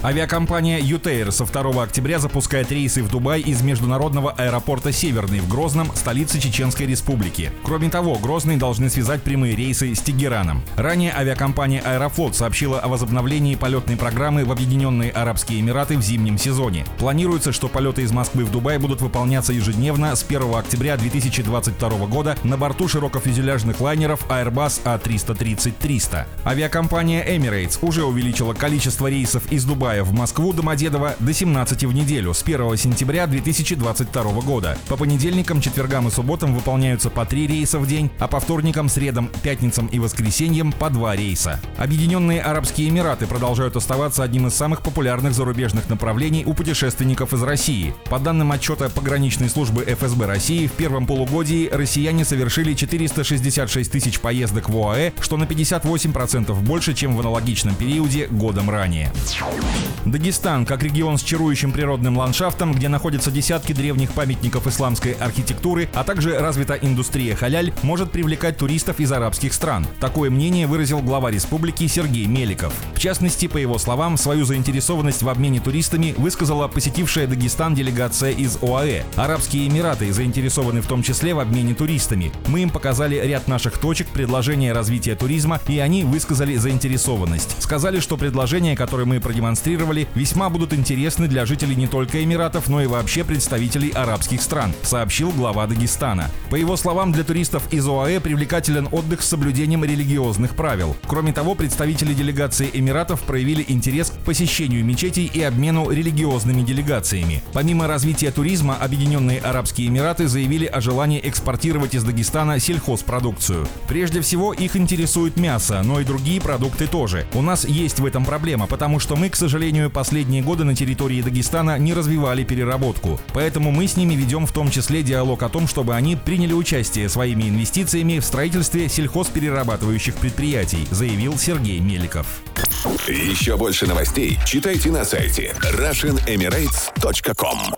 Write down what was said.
Авиакомпания «Ютейр» со 2 октября запускает рейсы в Дубай из международного аэропорта «Северный» в Грозном, столице Чеченской Республики. Кроме того, Грозный должны связать прямые рейсы с Тегераном. Ранее авиакомпания «Аэрофлот» сообщила о возобновлении полетной программы в Объединенные Арабские Эмираты в зимнем сезоне. Планируется, что полеты из Москвы в Дубай будут выполняться ежедневно с 1 октября 2022 года на борту широкофюзеляжных лайнеров Airbus A330-300. Авиакомпания Emirates уже увеличила количество рейсов из Дубая Дубая в Москву Домодедово до 17 в неделю с 1 сентября 2022 года. По понедельникам, четвергам и субботам выполняются по 3 рейса в день, а по вторникам, средам, пятницам и воскресеньям по 2 рейса. Объединенные Арабские Эмираты продолжают оставаться одним из самых популярных зарубежных направлений у путешественников из России. По данным отчета пограничной службы ФСБ России, в первом полугодии россияне совершили 466 тысяч поездок в ОАЭ, что на 58% больше, чем в аналогичном периоде годом ранее. Дагестан, как регион с чарующим природным ландшафтом, где находятся десятки древних памятников исламской архитектуры, а также развита индустрия халяль, может привлекать туристов из арабских стран. Такое мнение выразил глава республики Сергей Меликов. В частности, по его словам, свою заинтересованность в обмене туристами высказала посетившая Дагестан делегация из ОАЭ. Арабские Эмираты заинтересованы в том числе в обмене туристами. Мы им показали ряд наших точек предложения развития туризма, и они высказали заинтересованность. Сказали, что предложения, которые мы продемонстрировали, продемонстрировали, весьма будут интересны для жителей не только Эмиратов, но и вообще представителей арабских стран, сообщил глава Дагестана. По его словам, для туристов из ОАЭ привлекателен отдых с соблюдением религиозных правил. Кроме того, представители делегации Эмиратов проявили интерес к посещению мечетей и обмену религиозными делегациями. Помимо развития туризма, Объединенные Арабские Эмираты заявили о желании экспортировать из Дагестана сельхозпродукцию. Прежде всего, их интересует мясо, но и другие продукты тоже. У нас есть в этом проблема, потому что мы, к сожалению, сожалению, последние годы на территории Дагестана не развивали переработку. Поэтому мы с ними ведем в том числе диалог о том, чтобы они приняли участие своими инвестициями в строительстве сельхозперерабатывающих предприятий, заявил Сергей Меликов. Еще больше новостей читайте на сайте RussianEmirates.com